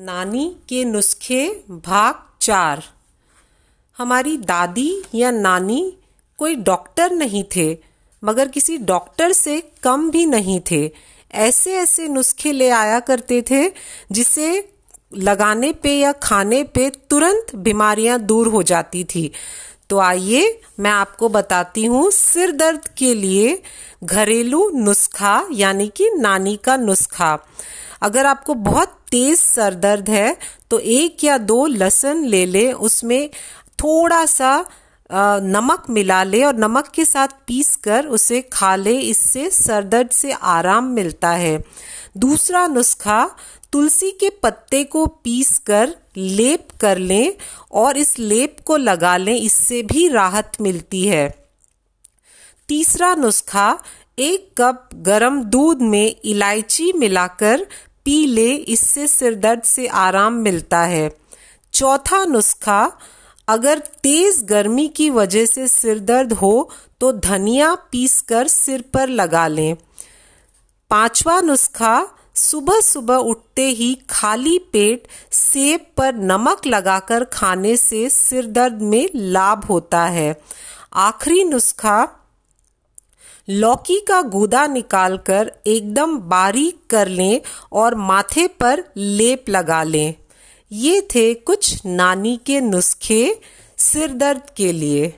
नानी के नुस्खे भाग चार। हमारी दादी या नानी कोई डॉक्टर नहीं थे, मगर किसी डॉक्टर से कम भी नहीं थे। ऐसे ऐसे नुस्खे ले आया करते थे, जिसे लगाने पे या खाने पे तुरंत बीमारियाँ दूर हो जाती थी। तो आइए मैं आपको बताती हूँ सिर दर्द के लिए घरेलू नुस्खा, यानी कि नानी का नुस्खा। अगर आपको बहुत तेज सर दर्द है तो एक या दो लसन ले ले। उसमें थोड़ा सा नमक मिला ले और नमक के साथ पीस कर उसे खा ले, इससे सर दर्द से आराम मिलता है। दूसरा नुस्खा, तुलसी के पत्ते को पीस कर लेप कर लें और इस लेप को लगा लें, इससे भी राहत मिलती है। तीसरा नुस्खा, एक कप गरम दूध में इलायची मिलाकर पी ले, इससे सिर दर्द से आराम मिलता है। चौथा नुस्खा अगर तेज गर्मी की वजह से सिर दर्द हो तो धनिया पीसकर सिर पर लगा लें। पांचवा नुस्खा, सुबह सुबह उठते ही खाली पेट सेब पर नमक लगाकर खाने से सिर दर्द में लाभ होता है। आखिरी नुस्खा, लौकी का गूदा निकालकर एकदम बारीक कर लें और माथे पर लेप लगा लें। ये थे कुछ नानी के नुस्खे सिर दर्द के लिए।